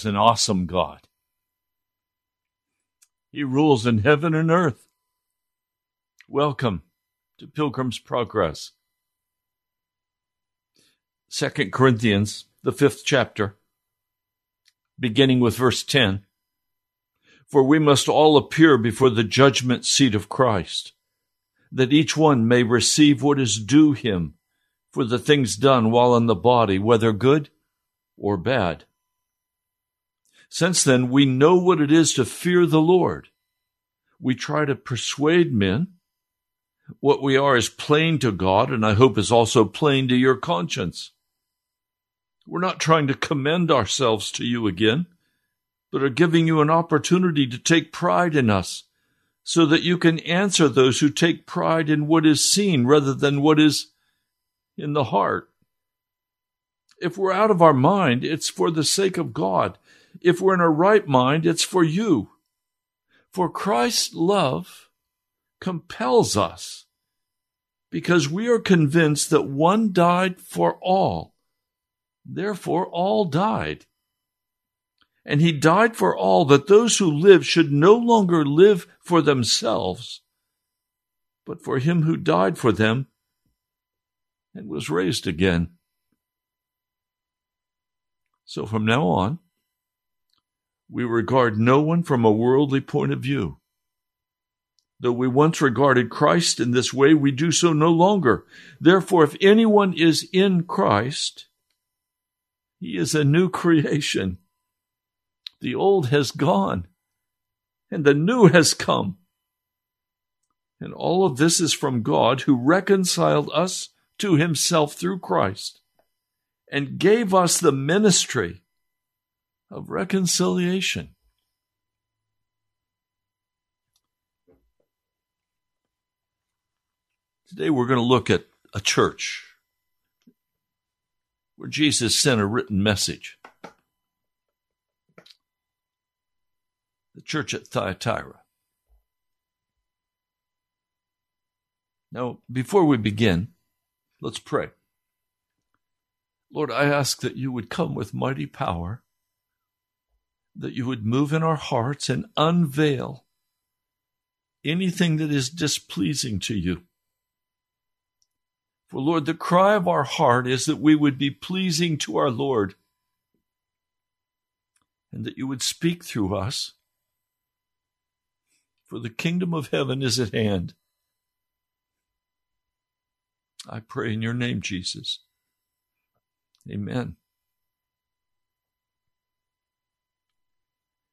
Is an awesome God. He rules in heaven and earth. Welcome to Pilgrim's Progress. Second Corinthians, the fifth chapter, beginning with verse 10. For we must all appear before the judgment seat of Christ, that each one may receive what is due him for the things done while in the body, whether good or bad. Since then, we know what it is to fear the Lord. We try to persuade men. What we are is plain to God, and I hope is also plain to your conscience. We're not trying to commend ourselves to you again, but are giving you an opportunity to take pride in us, so that you can answer those who take pride in what is seen rather than what is in the heart. If we're out of our mind, it's for the sake of God. If we're in our right mind, it's for you. For Christ's love compels us because we are convinced that one died for all. Therefore, all died. And he died for all that those who live should no longer live for themselves, but for him who died for them and was raised again. So from now on, we regard no one from a worldly point of view. Though we once regarded Christ in this way, we do so no longer. Therefore, if anyone is in Christ, he is a new creation. The old has gone, and the new has come. And all of this is from God who reconciled us to himself through Christ and gave us the ministry of reconciliation. Today we're going to look at a church where Jesus sent a written message. The church at Thyatira. Now, before we begin, let's pray. Lord, I ask that you would come with mighty power, that you would move in our hearts and unveil anything that is displeasing to you. For Lord, the cry of our heart is that we would be pleasing to our Lord and that you would speak through us. For the kingdom of heaven is at hand. I pray in your name, Jesus. Amen.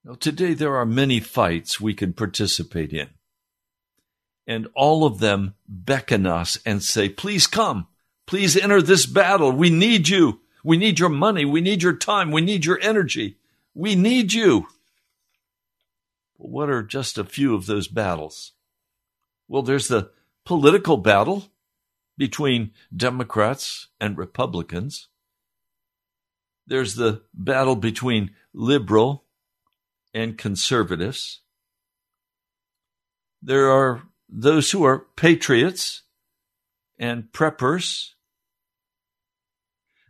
Now, today there are many fights we can participate in and all of them beckon us and say, Please come. Please enter this battle. We need you. We need your money. We need your time. We need your energy. We need you. But what are just a few of those battles? Well, there's the political battle between Democrats and Republicans. There's the battle between liberal and conservatives. There are those who are patriots and preppers.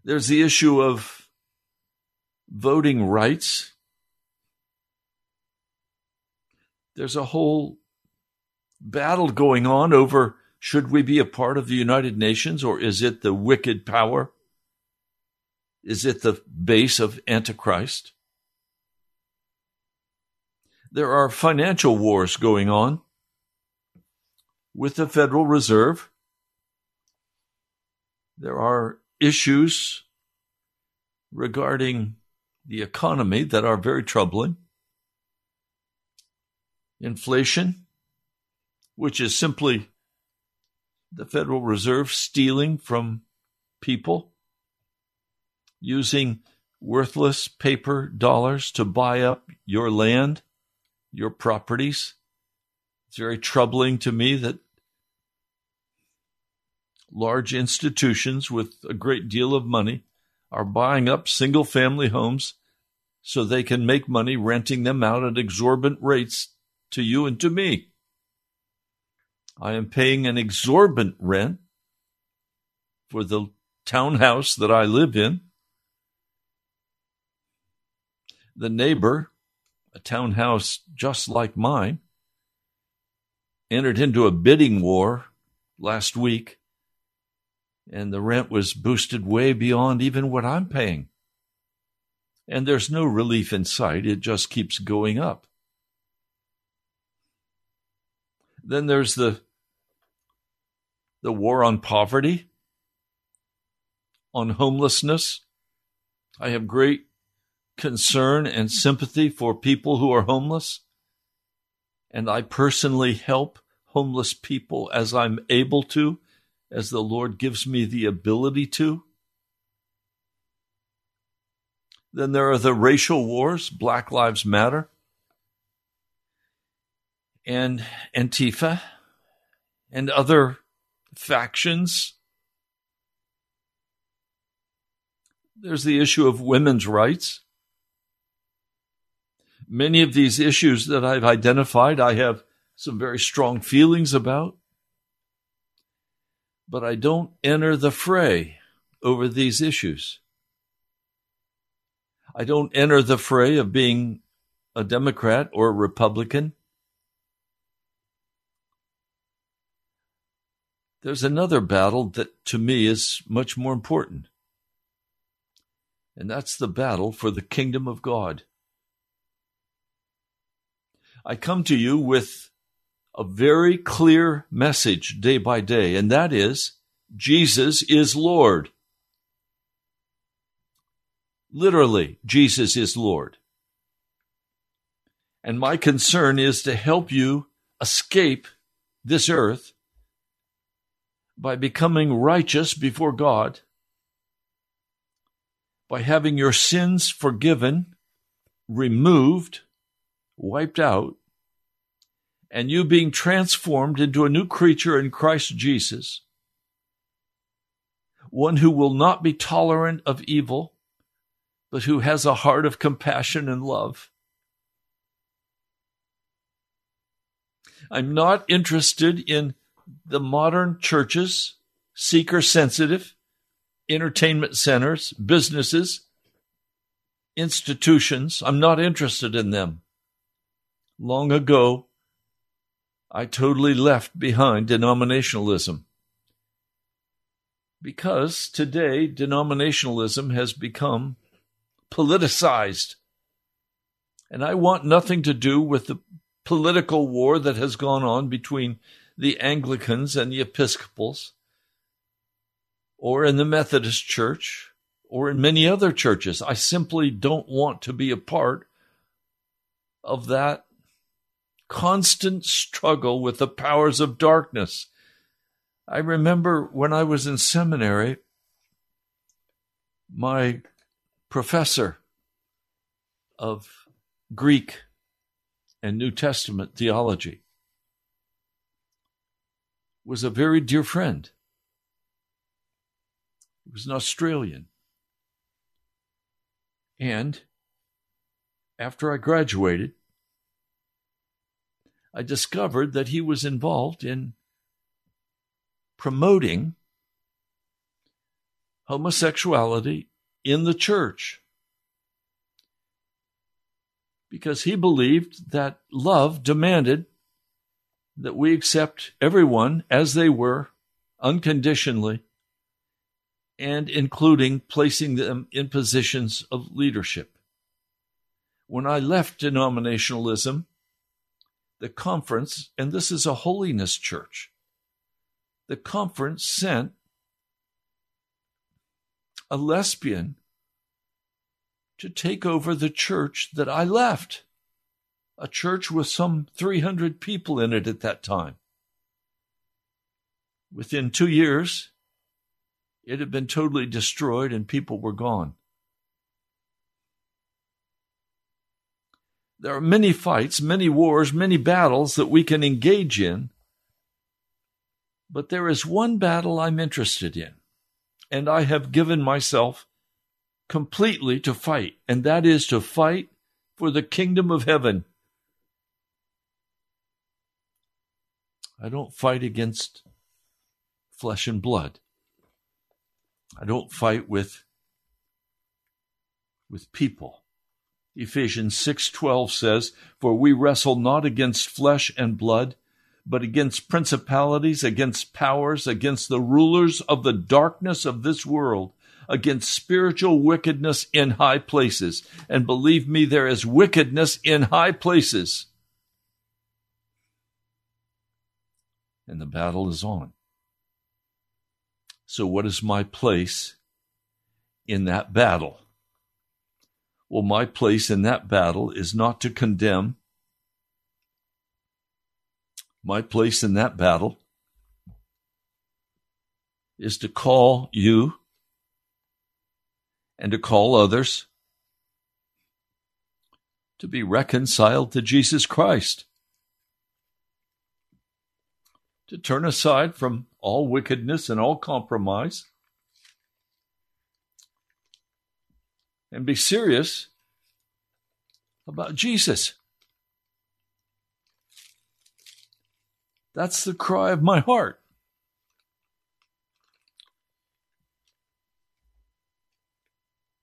There's the issue of voting rights. There's a whole battle going on over should we be a part of the United Nations or is it the wicked power? Is it the base of Antichrist? There are financial wars going on with the Federal Reserve. There are issues regarding the economy that are very troubling. Inflation, which is simply the Federal Reserve stealing from people, using worthless paper dollars to buy up your land, your properties. It's very troubling to me that large institutions with a great deal of money are buying up single family homes so they can make money renting them out at exorbitant rates to you and to me. I am paying an exorbitant rent for the townhouse that I live in. The neighbor, a townhouse just like mine, entered into a bidding war last week and the rent was boosted way beyond even what I'm paying. And there's no relief in sight, it just keeps going up. Then there's the the war on poverty, on homelessness. I have great concern and sympathy for people who are homeless, and I personally help homeless people as I'm able to as the Lord gives me the ability to. Then there are the racial wars, Black Lives Matter, and Antifa, and other factions There's the issue of women's rights. Many of these issues that I've identified, I have some very strong feelings about, but I don't enter the fray over these issues. I don't enter the fray of being a Democrat or a Republican. There's another battle that to me is much more important, and that's the battle for the kingdom of God. I come to you with a very clear message day by day, and that is Jesus is Lord. Literally, Jesus is Lord. And my concern is to help you escape this earth by becoming righteous before God, by having your sins forgiven, removed, wiped out, and you being transformed into a new creature in Christ Jesus, one who will not be tolerant of evil, but who has a heart of compassion and love. I'm not interested in the modern churches, seeker sensitive, entertainment centers, businesses, institutions. I'm not interested in them. Long ago, I totally left behind denominationalism. Because today, denominationalism has become politicized. And I want nothing to do with the political war that has gone on between the Anglicans and the Episcopals, or in the Methodist Church, or in many other churches. I simply don't want to be a part of that constant struggle with the powers of darkness. I remember when I was in seminary, my professor of Greek and New Testament theology was a very dear friend. He was an Australian. And after I graduated, I discovered that he was involved in promoting homosexuality in the church because he believed that love demanded that we accept everyone as they were unconditionally and including placing them in positions of leadership. When I left denominationalism, the conference, and this is a holiness church, the conference sent a lesbian to take over the church that I left, a church with some 300 people in it at that time. Within two years, it had been totally destroyed and people were gone. There are many fights, many wars, many battles that we can engage in. But there is one battle I'm interested in, and I have given myself completely to fight, and that is to fight for the kingdom of heaven. I don't fight against flesh and blood. I don't fight with with people. Ephesians 6:12 says, "For we wrestle not against flesh and blood, but against principalities, against powers, against the rulers of the darkness of this world, against spiritual wickedness in high places." And believe me, there is wickedness in high places. And the battle is on. So what is my place in that battle? Well, my place in that battle is not to condemn. My place in that battle is to call you and to call others to be reconciled to Jesus Christ, to turn aside from all wickedness and all compromise and be serious about Jesus. That's the cry of my heart.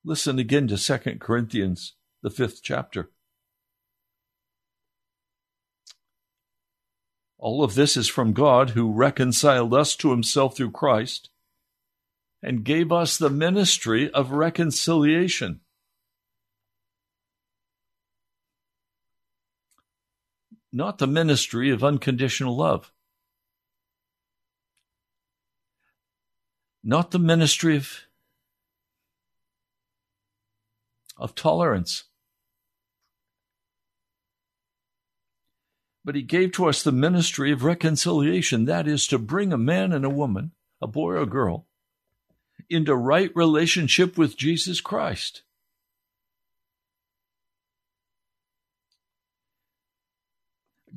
Listen again to 2 Corinthians, the fifth chapter. All of this is from God who reconciled us to himself through Christ and gave us the ministry of reconciliation. Not the ministry of unconditional love. Not the ministry of, of tolerance. But he gave to us the ministry of reconciliation. That is to bring a man and a woman, a boy or a girl, into right relationship with Jesus Christ.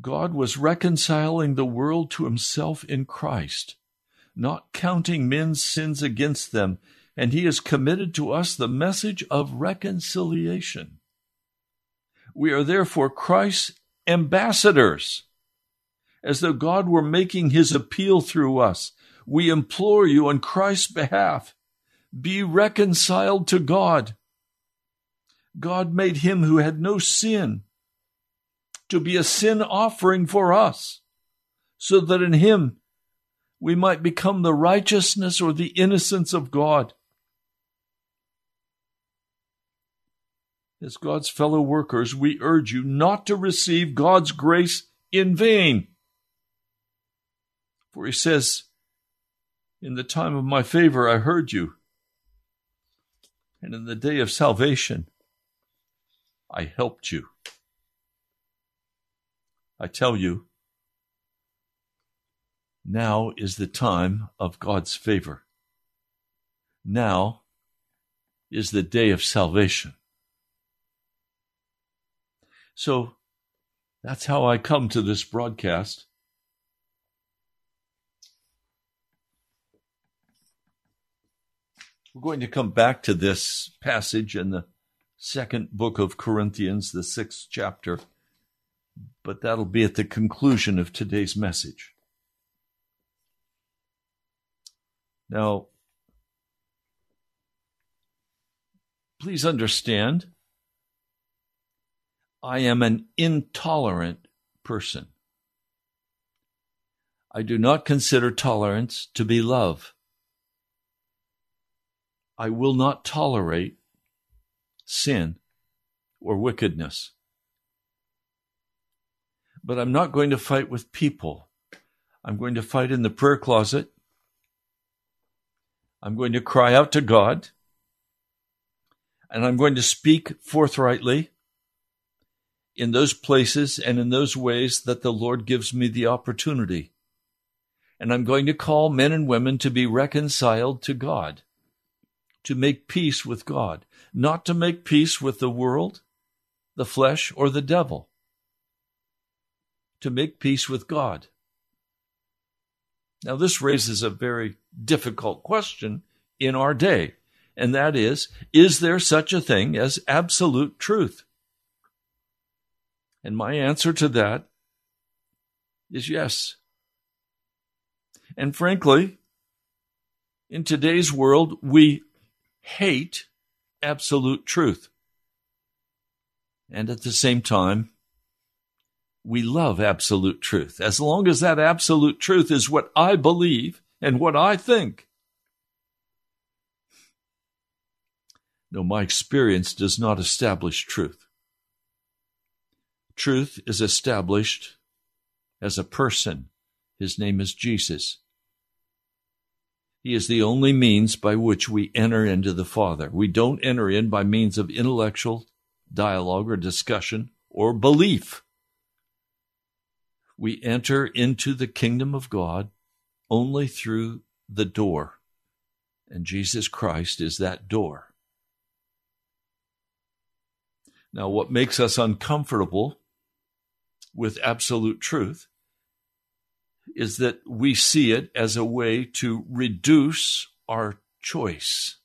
God was reconciling the world to himself in Christ, not counting men's sins against them, and he has committed to us the message of reconciliation. We are therefore Christ's ambassadors, as though God were making his appeal through us. We implore you on Christ's behalf be reconciled to God. God made him who had no sin to be a sin offering for us, so that in him we might become the righteousness or the innocence of God. As God's fellow workers, we urge you not to receive God's grace in vain. For he says, In the time of my favor I heard you and in the day of salvation, I helped you. I tell you, now is the time of God's favor. Now is the day of salvation. So that's how I come to this broadcast. We're going to come back to this passage in the second book of Corinthians, the sixth chapter, but that'll be at the conclusion of today's message. Now, please understand, I am an intolerant person. I do not consider tolerance to be love. I will not tolerate sin or wickedness. But I'm not going to fight with people. I'm going to fight in the prayer closet. I'm going to cry out to God. And I'm going to speak forthrightly in those places and in those ways that the Lord gives me the opportunity. And I'm going to call men and women to be reconciled to God to make peace with God, not to make peace with the world, the flesh, or the devil. To make peace with God. Now, this raises a very difficult question in our day, and that is Is there such a thing as absolute truth? And my answer to that is yes. And frankly, in today's world, we hate absolute truth. And at the same time, we love absolute truth. As long as that absolute truth is what I believe and what I think. No, my experience does not establish truth. Truth is established as a person. His name is Jesus. He is the only means by which we enter into the Father. We don't enter in by means of intellectual dialogue or discussion or belief. We enter into the kingdom of God only through the door, and Jesus Christ is that door. Now, what makes us uncomfortable with absolute truth is that we see it as a way to reduce our choice.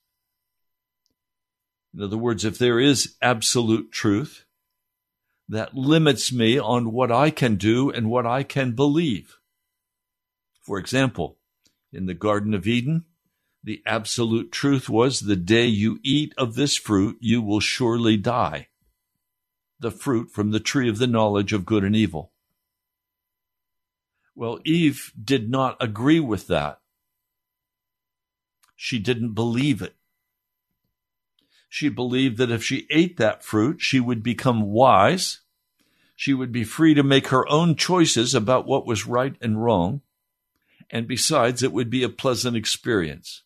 In other words, if there is absolute truth, that limits me on what I can do and what I can believe. For example, in the Garden of Eden, the absolute truth was the day you eat of this fruit, you will surely die. The fruit from the tree of the knowledge of good and evil. Well, Eve did not agree with that. She didn't believe it. She believed that if she ate that fruit, she would become wise. She would be free to make her own choices about what was right and wrong. And besides, it would be a pleasant experience.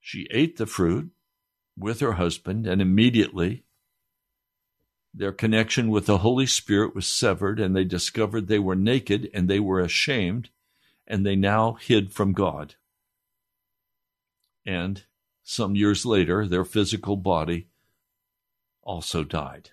She ate the fruit with her husband, and immediately their connection with the Holy Spirit was severed, and they discovered they were naked and they were ashamed, and they now hid from God. And some years later, their physical body also died.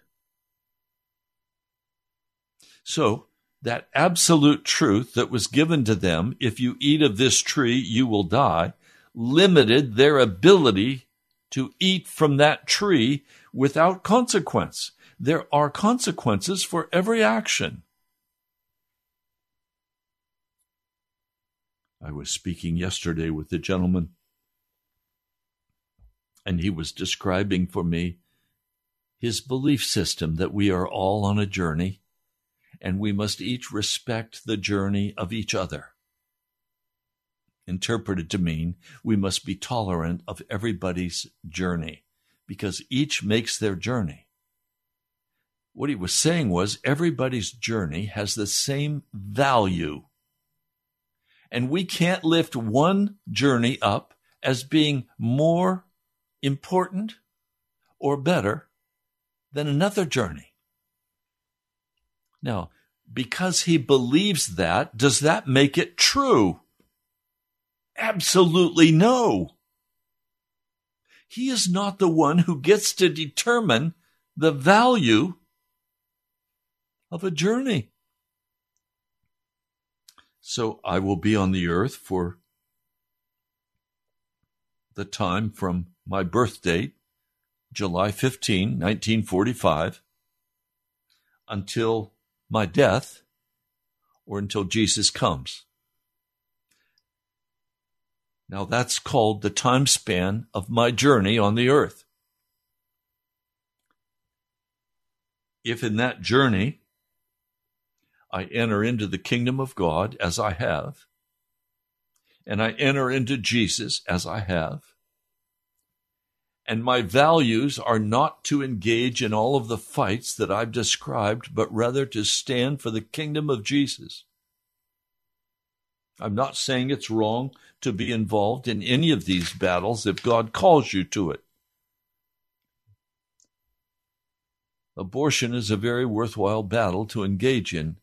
So, that absolute truth that was given to them, if you eat of this tree, you will die, limited their ability to eat from that tree without consequence. There are consequences for every action. I was speaking yesterday with a gentleman and he was describing for me his belief system that we are all on a journey and we must each respect the journey of each other. Interpreted to mean we must be tolerant of everybody's journey because each makes their journey. What he was saying was everybody's journey has the same value. And we can't lift one journey up as being more important or better than another journey. Now, because he believes that, does that make it true? Absolutely no. He is not the one who gets to determine the value of a journey. So I will be on the earth for the time from my birth date, July 15, 1945, until my death or until Jesus comes. Now that's called the time span of my journey on the earth. If in that journey I enter into the kingdom of God as I have, and I enter into Jesus as I have, and my values are not to engage in all of the fights that I've described, but rather to stand for the kingdom of Jesus. I'm not saying it's wrong to be involved in any of these battles if God calls you to it. Abortion is a very worthwhile battle to engage in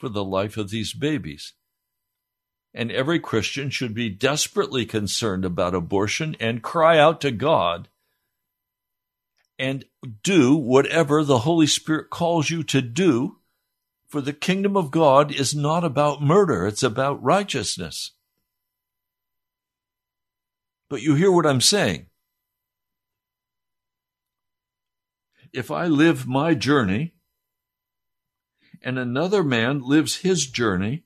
for the life of these babies. And every Christian should be desperately concerned about abortion and cry out to God and do whatever the Holy Spirit calls you to do. For the kingdom of God is not about murder, it's about righteousness. But you hear what I'm saying. If I live my journey and another man lives his journey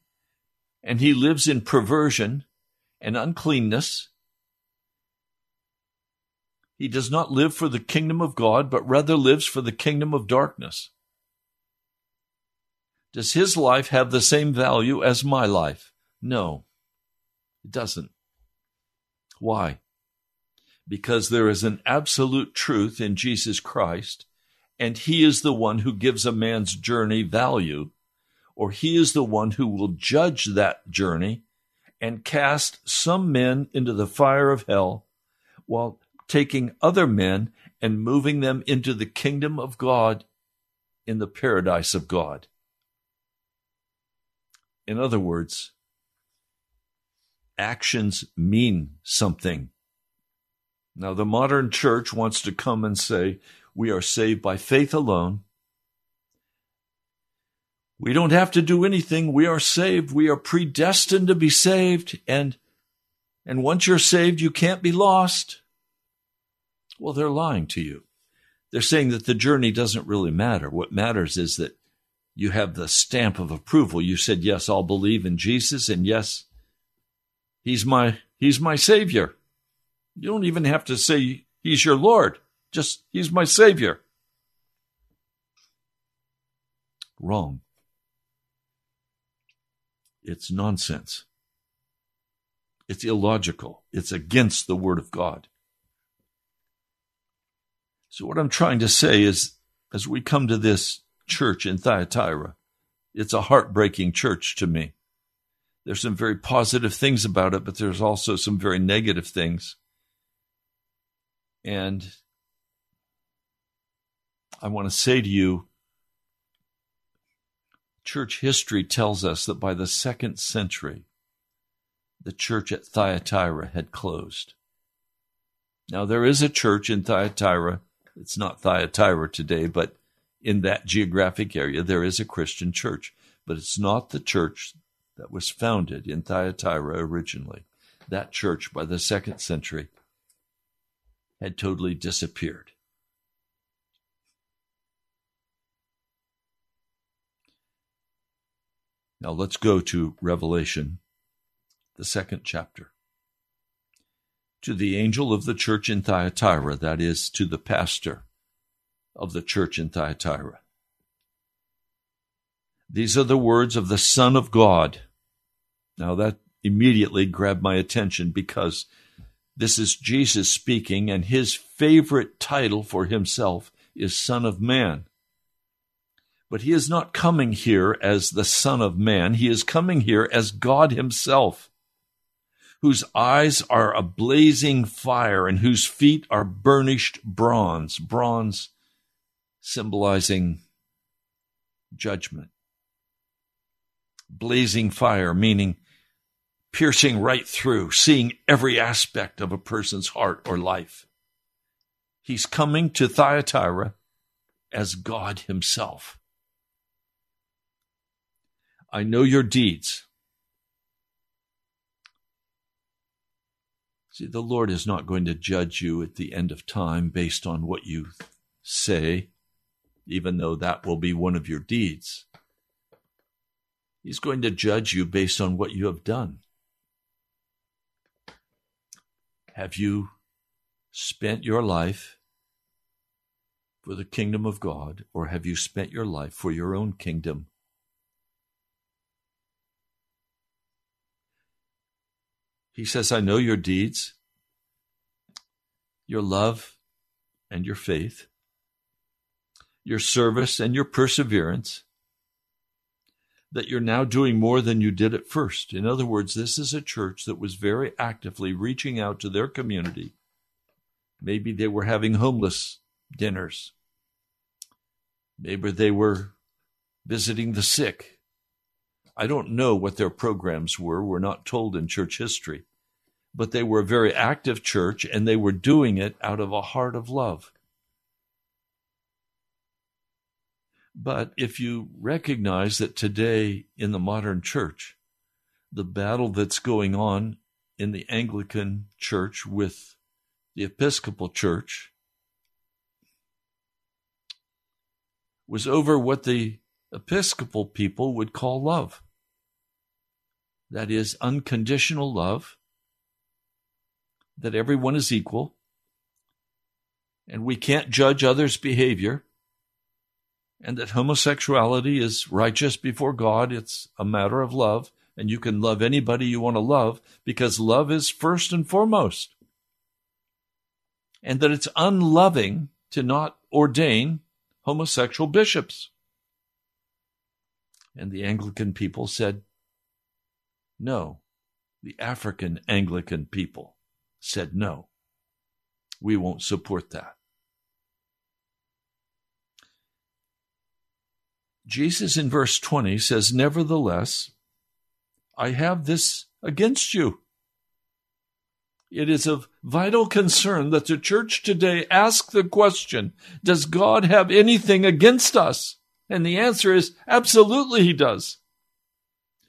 and he lives in perversion and uncleanness he does not live for the kingdom of God, but rather lives for the kingdom of darkness. Does his life have the same value as my life? No, it doesn't. Why? Because there is an absolute truth in Jesus Christ, and he is the one who gives a man's journey value, or he is the one who will judge that journey and cast some men into the fire of hell, while taking other men and moving them into the kingdom of God in the paradise of God. In other words, actions mean something. Now, the modern church wants to come and say, we are saved by faith alone. We don't have to do anything. We are saved. We are predestined to be saved. And, and once you're saved, you can't be lost. Well, they're lying to you. They're saying that the journey doesn't really matter. What matters is that you have the stamp of approval. You said, yes, I'll believe in Jesus and yes, he's my, he's my savior. You don't even have to say he's your Lord. Just, he's my savior. Wrong. It's nonsense. It's illogical. It's against the Word of God. So, what I'm trying to say is, as we come to this church in Thyatira, it's a heartbreaking church to me. There's some very positive things about it, but there's also some very negative things. And I want to say to you, church history tells us that by the second century, the church at Thyatira had closed. Now, there is a church in Thyatira. It's not Thyatira today, but in that geographic area, there is a Christian church. But it's not the church that was founded in Thyatira originally. That church, by the second century, had totally disappeared. Now let's go to Revelation the second chapter. To the angel of the church in Thyatira, that is, to the pastor of the church in Thyatira. These are the words of the Son of God. Now that immediately grabbed my attention because this is Jesus speaking, and his favorite title for himself is Son of Man. But he is not coming here as the Son of Man. He is coming here as God himself whose eyes are a blazing fire and whose feet are burnished bronze, bronze symbolizing judgment. Blazing fire, meaning piercing right through, seeing every aspect of a person's heart or life. He's coming to Thyatira as God Himself. I know your deeds. See, the Lord is not going to judge you at the end of time based on what you say, even though that will be one of your deeds. He's going to judge you based on what you have done. Have you spent your life for the kingdom of God, or have you spent your life for your own kingdom? He says, I know your deeds, your love and your faith, your service and your perseverance, that you're now doing more than you did at first. In other words, this is a church that was very actively reaching out to their community. Maybe they were having homeless dinners. Maybe they were visiting the sick. I don't know what their programs were. We're not told in church history. But they were a very active church and they were doing it out of a heart of love. But if you recognize that today in the modern church, the battle that's going on in the Anglican church with the Episcopal church was over what the Episcopal people would call love. That is unconditional love, that everyone is equal, and we can't judge others' behavior, and that homosexuality is righteous before God. It's a matter of love, and you can love anybody you want to love because love is first and foremost. And that it's unloving to not ordain homosexual bishops. And the Anglican people said, no. The African Anglican people said no. We won't support that. Jesus in verse 20 says, Nevertheless, I have this against you. It is of vital concern that the church today ask the question, Does God have anything against us? And the answer is absolutely he does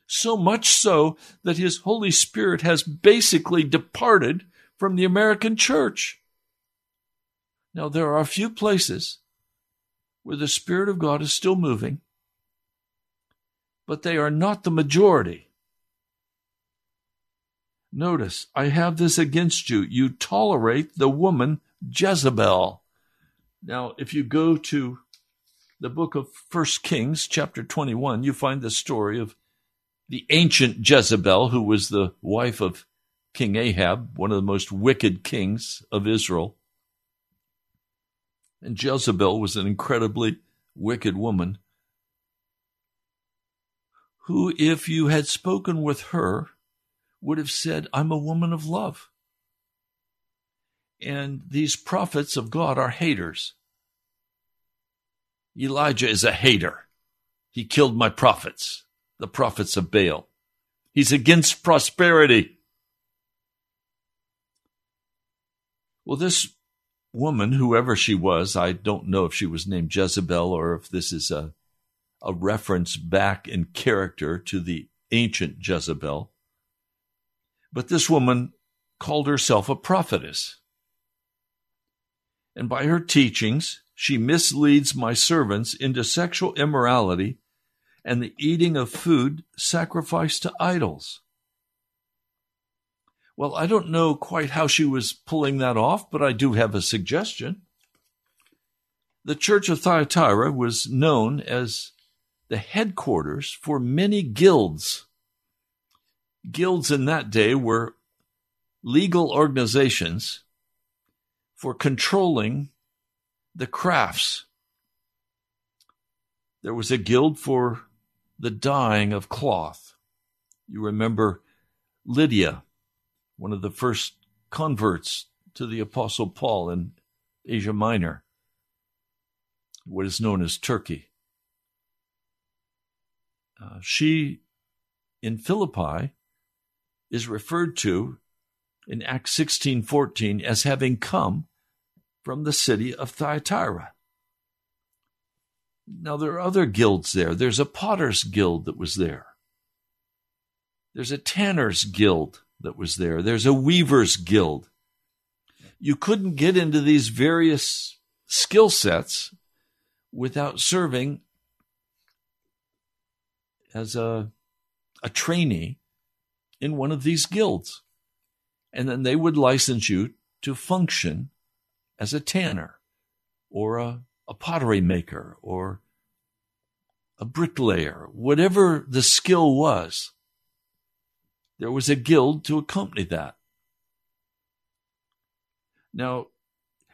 so much so that his Holy Spirit has basically departed from the American church. Now, there are a few places where the Spirit of God is still moving, but they are not the majority. Notice, I have this against you. You tolerate the woman Jezebel. Now, if you go to the book of First Kings, chapter 21, you find the story of the ancient Jezebel, who was the wife of King Ahab, one of the most wicked kings of Israel. And Jezebel was an incredibly wicked woman who, if you had spoken with her, would have said, I'm a woman of love. And these prophets of God are haters. Elijah is a hater. He killed my prophets, the prophets of Baal. He's against prosperity. Well, this woman, whoever she was, I don't know if she was named Jezebel or if this is a, a reference back in character to the ancient Jezebel. But this woman called herself a prophetess. And by her teachings, she misleads my servants into sexual immorality and the eating of food sacrificed to idols. Well, I don't know quite how she was pulling that off, but I do have a suggestion. The church of Thyatira was known as the headquarters for many guilds. Guilds in that day were legal organizations for controlling the crafts. There was a guild for the dyeing of cloth. You remember Lydia one of the first converts to the Apostle Paul in Asia Minor, what is known as Turkey. Uh, she, in Philippi, is referred to in Acts 16:14 as having come from the city of Thyatira. Now there are other guilds there. There's a potter's guild that was there. There's a tanner's guild that was there. There's a weaver's guild. You couldn't get into these various skill sets without serving as a, a trainee in one of these guilds. And then they would license you to function as a tanner or a, a pottery maker or a bricklayer, whatever the skill was there was a guild to accompany that. Now,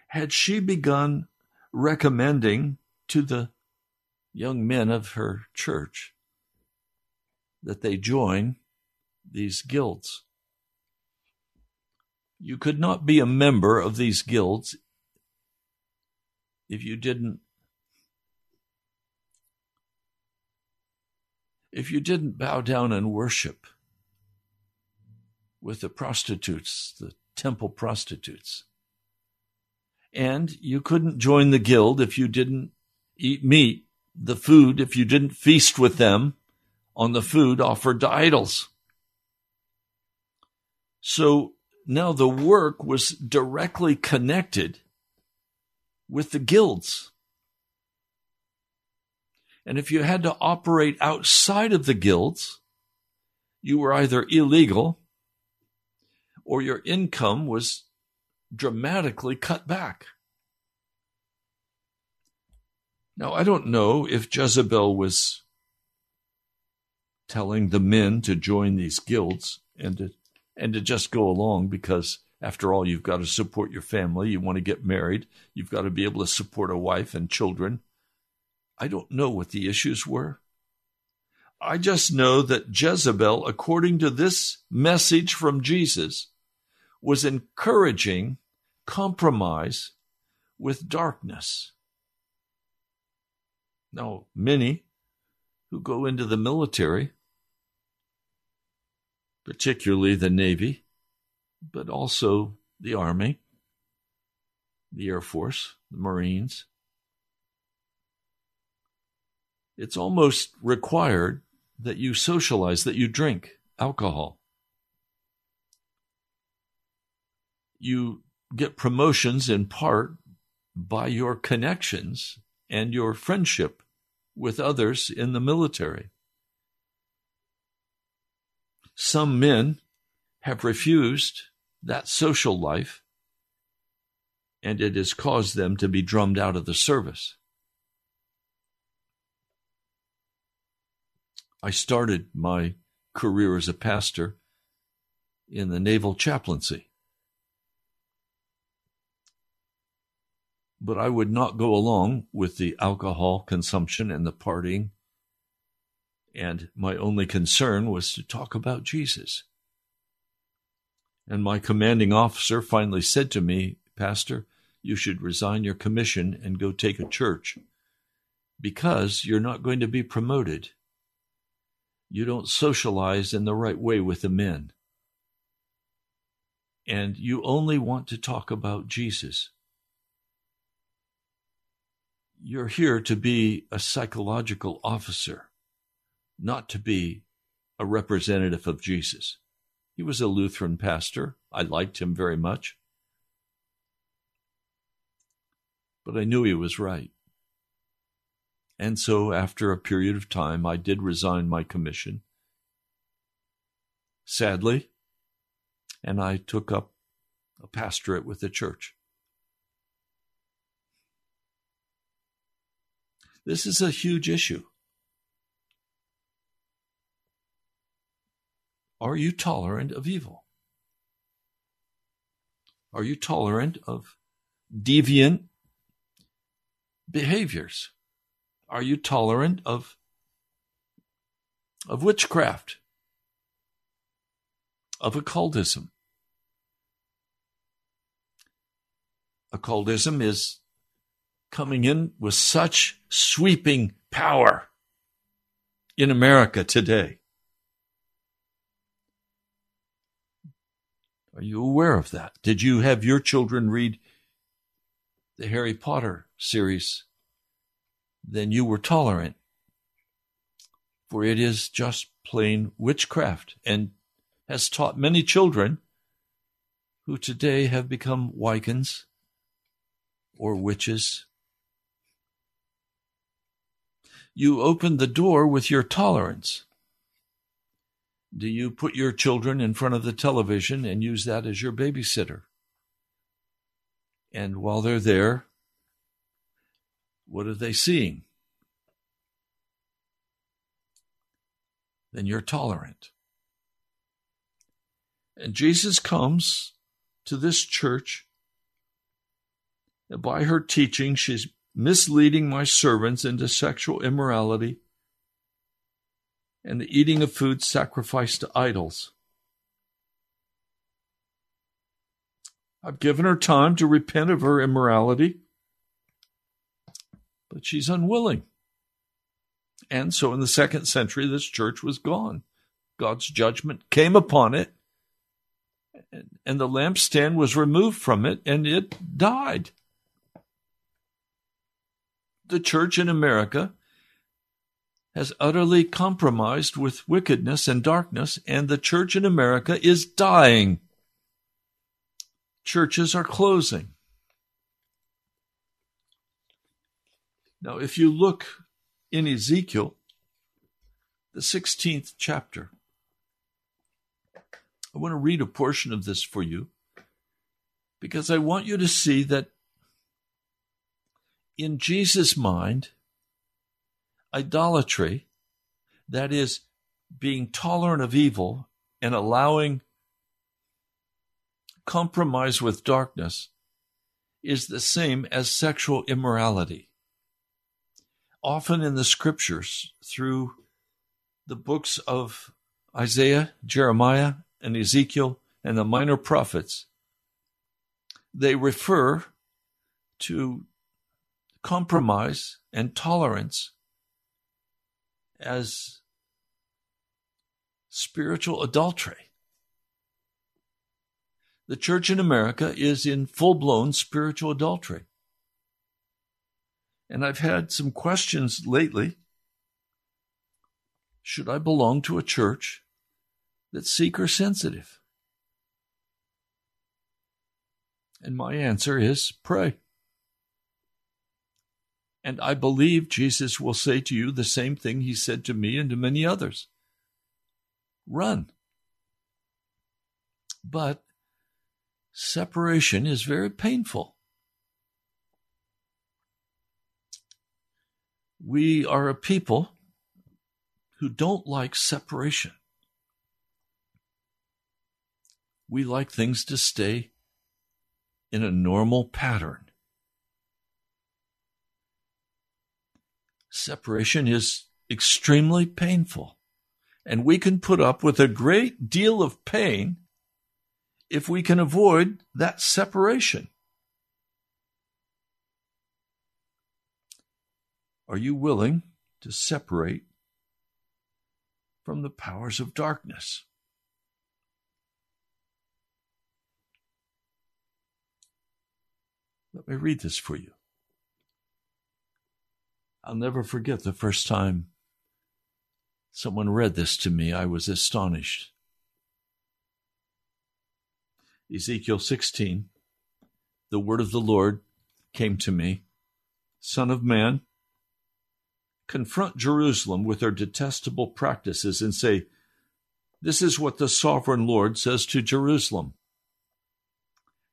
had she begun recommending to the young men of her church that they join these guilds? You could not be a member of these guilds if you didn't if you didn't bow down and worship with the prostitutes, the temple prostitutes. And you couldn't join the guild if you didn't eat meat, the food, if you didn't feast with them on the food offered to idols. So now the work was directly connected with the guilds. And if you had to operate outside of the guilds, you were either illegal or your income was dramatically cut back. Now, I don't know if Jezebel was telling the men to join these guilds and to, and to just go along because, after all, you've got to support your family. You want to get married. You've got to be able to support a wife and children. I don't know what the issues were. I just know that Jezebel, according to this message from Jesus, was encouraging compromise with darkness. Now, many who go into the military, particularly the Navy, but also the Army, the Air Force, the Marines, it's almost required that you socialize, that you drink alcohol. you get promotions in part by your connections and your friendship with others in the military. Some men have refused that social life, and it has caused them to be drummed out of the service. I started my career as a pastor in the naval chaplaincy. But I would not go along with the alcohol consumption and the partying. And my only concern was to talk about Jesus. And my commanding officer finally said to me, Pastor, you should resign your commission and go take a church because you're not going to be promoted. You don't socialize in the right way with the men and you only want to talk about Jesus. You're here to be a psychological officer, not to be a representative of Jesus. He was a Lutheran pastor. I liked him very much. But I knew he was right. And so, after a period of time, I did resign my commission. Sadly, and I took up a pastorate with the church. This is a huge issue. Are you tolerant of evil? Are you tolerant of deviant behaviors? Are you tolerant of, of witchcraft? Of occultism? occultism is coming in with such sweeping power in America today. Are you aware of that? Did you have your children read the Harry Potter series? Then you were tolerant, for it is just plain witchcraft and has taught many children who today have become Wiccans or witches. You open the door with your tolerance. Do you put your children in front of the television and use that as your babysitter? And while they're there, what are they seeing? Then you're tolerant. And Jesus comes to this church And by her teaching, she's misleading my servants into sexual immorality and the eating of food sacrificed to idols. I've given her time to repent of her immorality, but she's unwilling. And so in the second century, this church was gone. God's judgment came upon it, and the lampstand was removed from it, and it died the church in America has utterly compromised with wickedness and darkness, and the church in America is dying. Churches are closing. Now, if you look in Ezekiel, the 16th chapter, I want to read a portion of this for you because I want you to see that in Jesus' mind, idolatry, that is, being tolerant of evil and allowing compromise with darkness, is the same as sexual immorality. Often in the scriptures, through the books of Isaiah, Jeremiah, and Ezekiel, and the minor prophets, they refer to compromise and tolerance as spiritual adultery. The church in America is in full blown spiritual adultery. And I've had some questions lately. Should I belong to a church that's seeker sensitive? And my answer is pray. And I believe Jesus will say to you the same thing he said to me and to many others run. But separation is very painful. We are a people who don't like separation. We like things to stay in a normal pattern. Separation is extremely painful, and we can put up with a great deal of pain if we can avoid that separation. Are you willing to separate from the powers of darkness? Let me read this for you. I'll never forget the first time someone read this to me. I was astonished. Ezekiel 16, the word of the Lord came to me Son of man, confront Jerusalem with their detestable practices and say, This is what the sovereign Lord says to Jerusalem.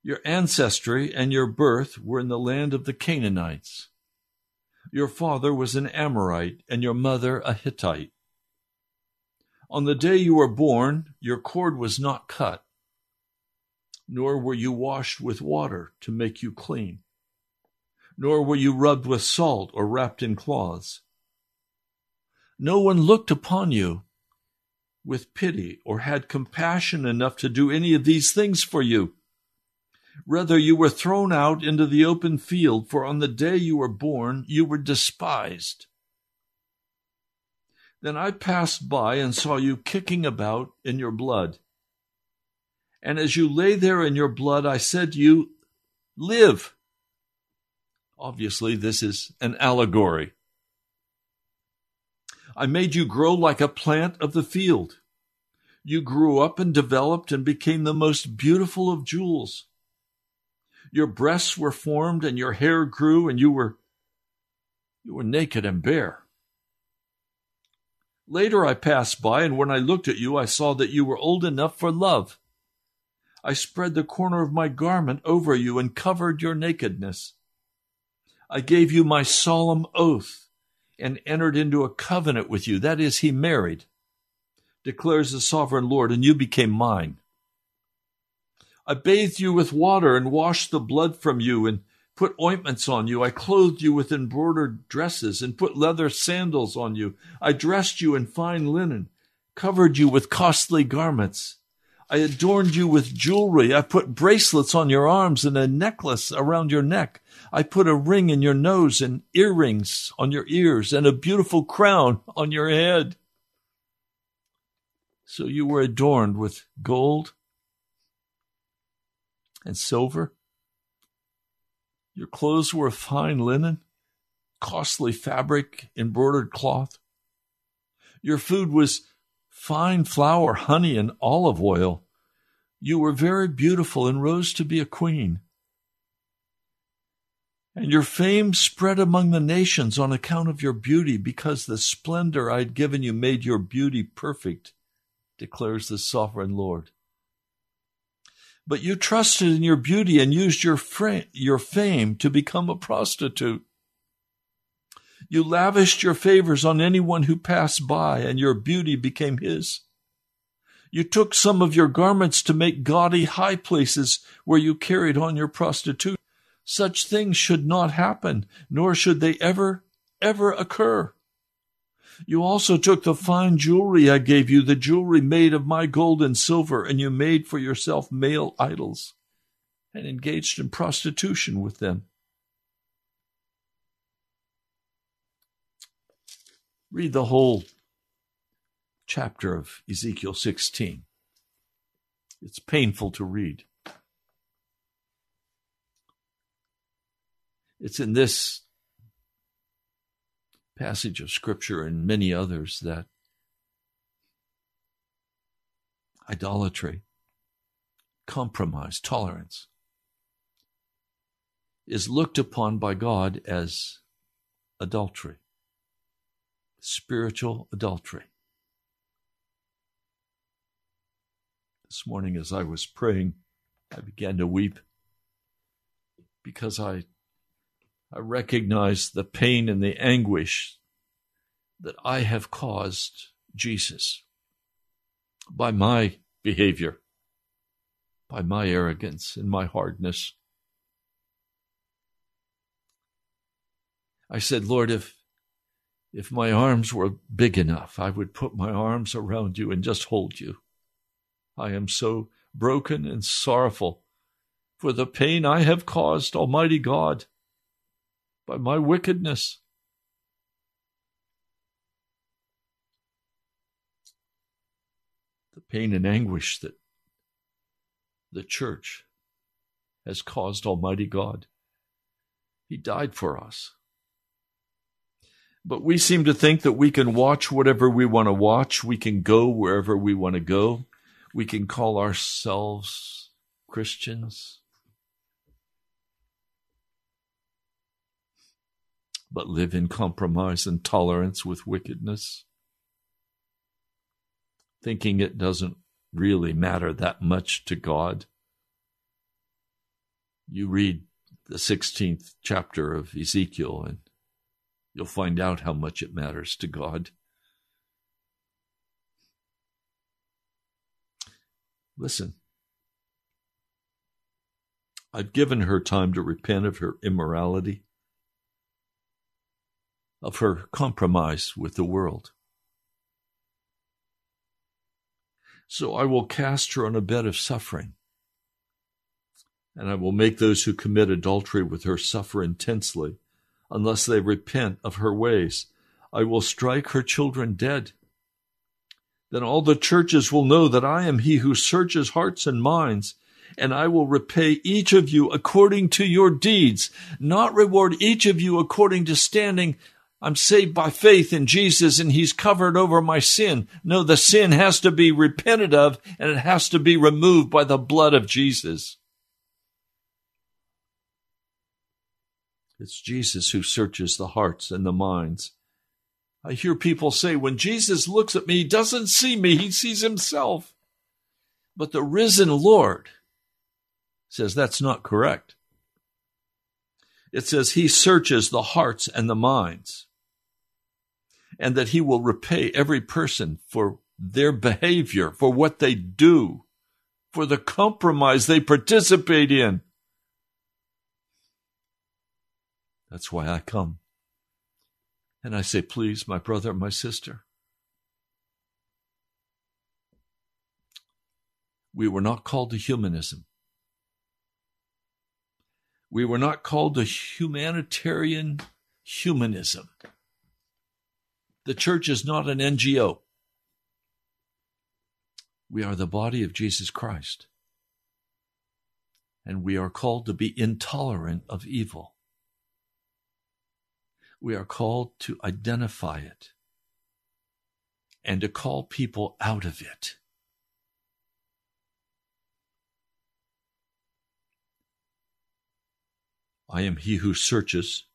Your ancestry and your birth were in the land of the Canaanites. Your father was an Amorite, and your mother a Hittite. On the day you were born, your cord was not cut, nor were you washed with water to make you clean, nor were you rubbed with salt or wrapped in cloths. No one looked upon you with pity or had compassion enough to do any of these things for you. Rather, you were thrown out into the open field, for on the day you were born, you were despised. Then I passed by and saw you kicking about in your blood. And as you lay there in your blood, I said to you, Live. Obviously, this is an allegory. I made you grow like a plant of the field. You grew up and developed and became the most beautiful of jewels. Your breasts were formed and your hair grew and you were you were naked and bare. Later I passed by and when I looked at you I saw that you were old enough for love. I spread the corner of my garment over you and covered your nakedness. I gave you my solemn oath and entered into a covenant with you. That is, he married, declares the sovereign Lord, and you became mine. I bathed you with water and washed the blood from you and put ointments on you. I clothed you with embroidered dresses and put leather sandals on you. I dressed you in fine linen, covered you with costly garments. I adorned you with jewelry. I put bracelets on your arms and a necklace around your neck. I put a ring in your nose and earrings on your ears and a beautiful crown on your head. So you were adorned with gold and silver. Your clothes were of fine linen, costly fabric, embroidered cloth. Your food was fine flour, honey, and olive oil. You were very beautiful and rose to be a queen. And your fame spread among the nations on account of your beauty, because the splendor I had given you made your beauty perfect, declares the sovereign Lord but you trusted in your beauty and used your, your fame to become a prostitute. You lavished your favors on anyone who passed by, and your beauty became his. You took some of your garments to make gaudy high places where you carried on your prostitution. Such things should not happen, nor should they ever, ever occur. You also took the fine jewelry I gave you, the jewelry made of my gold and silver, and you made for yourself male idols and engaged in prostitution with them. Read the whole chapter of Ezekiel 16. It's painful to read. It's in this passage of Scripture and many others that idolatry, compromise, tolerance is looked upon by God as adultery, spiritual adultery. This morning, as I was praying, I began to weep because I, I recognize the pain and the anguish that I have caused Jesus by my behavior, by my arrogance and my hardness. I said, Lord, if if my arms were big enough, I would put my arms around you and just hold you. I am so broken and sorrowful for the pain I have caused, Almighty God, by my wickedness. The pain and anguish that the church has caused Almighty God. He died for us. But we seem to think that we can watch whatever we want to watch. We can go wherever we want to go. We can call ourselves Christians. But live in compromise and tolerance with wickedness, thinking it doesn't really matter that much to God. You read the 16th chapter of Ezekiel and You'll find out how much it matters to God. Listen, I've given her time to repent of her immorality, of her compromise with the world. So I will cast her on a bed of suffering, and I will make those who commit adultery with her suffer intensely unless they repent of her ways. I will strike her children dead. Then all the churches will know that I am he who searches hearts and minds, and I will repay each of you according to your deeds, not reward each of you according to standing. I'm saved by faith in Jesus and he's covered over my sin. No, the sin has to be repented of and it has to be removed by the blood of Jesus. It's Jesus who searches the hearts and the minds. I hear people say, when Jesus looks at me, he doesn't see me, he sees himself. But the risen Lord says that's not correct. It says he searches the hearts and the minds, and that he will repay every person for their behavior, for what they do, for the compromise they participate in. That's why I come. And I say, please, my brother, my sister, we were not called to humanism. We were not called to humanitarian humanism. The church is not an NGO. We are the body of Jesus Christ. And we are called to be intolerant of evil we are called to identify it and to call people out of it. I am he who searches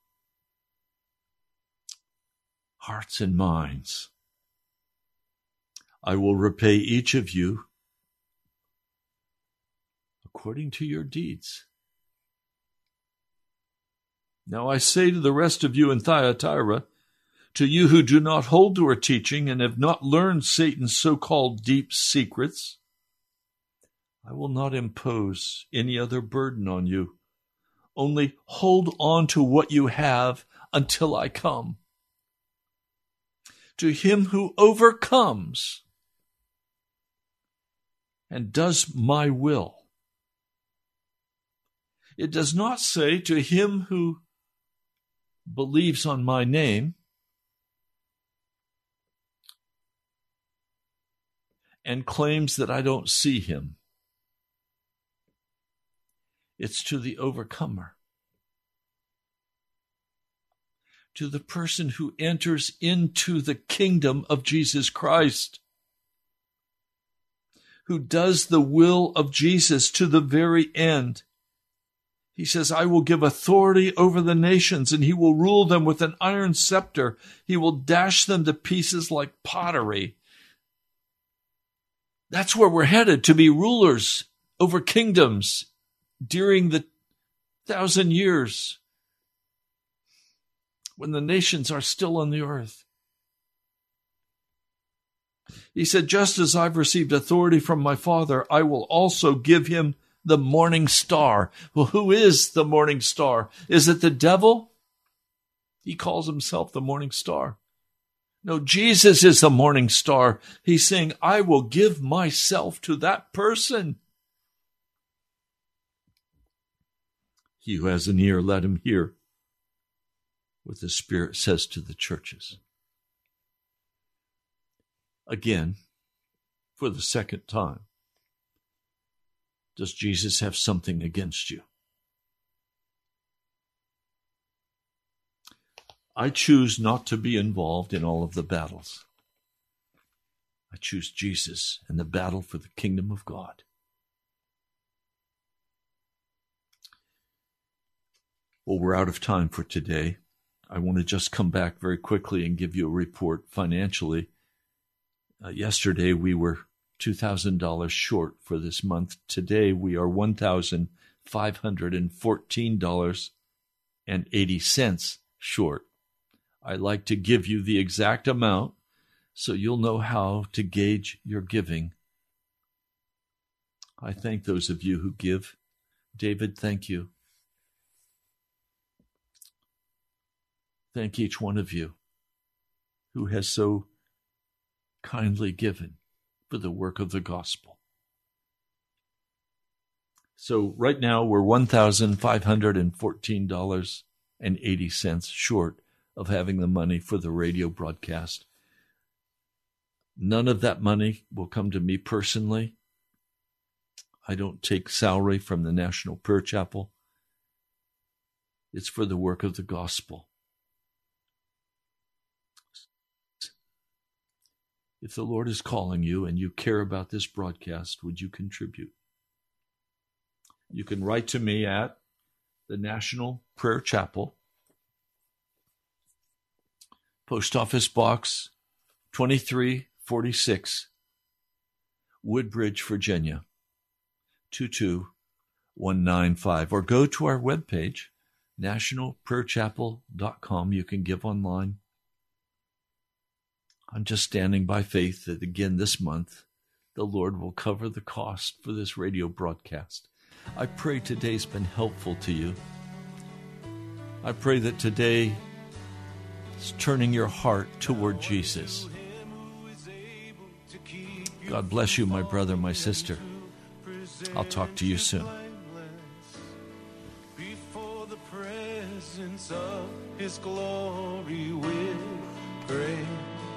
hearts and minds. I will repay each of you according to your deeds. Now I say to the rest of you in Thyatira, to you who do not hold to her teaching and have not learned Satan's so called deep secrets, I will not impose any other burden on you. Only hold on to what you have until I come. To him who overcomes and does my will. It does not say to him who believes on my name and claims that I don't see him. It's to the overcomer, to the person who enters into the kingdom of Jesus Christ, who does the will of Jesus to the very end He says, I will give authority over the nations, and he will rule them with an iron scepter. He will dash them to pieces like pottery. That's where we're headed to be rulers over kingdoms during the thousand years when the nations are still on the earth. He said, Just as I've received authority from my Father, I will also give him the morning star. Well, who is the morning star? Is it the devil? He calls himself the morning star. No, Jesus is the morning star. He's saying, I will give myself to that person. He who has an ear, let him hear what the Spirit says to the churches. Again, for the second time, does Jesus have something against you? I choose not to be involved in all of the battles. I choose Jesus and the battle for the kingdom of God. Well, we're out of time for today. I want to just come back very quickly and give you a report financially. Uh, yesterday we were $2,000 short for this month. Today we are $1,514.80 short. I like to give you the exact amount so you'll know how to gauge your giving. I thank those of you who give. David, thank you. Thank each one of you who has so kindly given for the work of the gospel. So right now we're $1,514.80 short of having the money for the radio broadcast. None of that money will come to me personally. I don't take salary from the National Prayer Chapel. It's for the work of the gospel. If the Lord is calling you and you care about this broadcast, would you contribute? You can write to me at the National Prayer Chapel, Post Office Box 2346, Woodbridge, Virginia 22195, or go to our webpage, nationalprayerchapel.com. You can give online. I'm just standing by faith that again this month, the Lord will cover the cost for this radio broadcast. I pray today's been helpful to you. I pray that today is turning your heart toward Jesus. God bless you, my brother, my sister. I'll talk to you soon. Before the presence of his glory with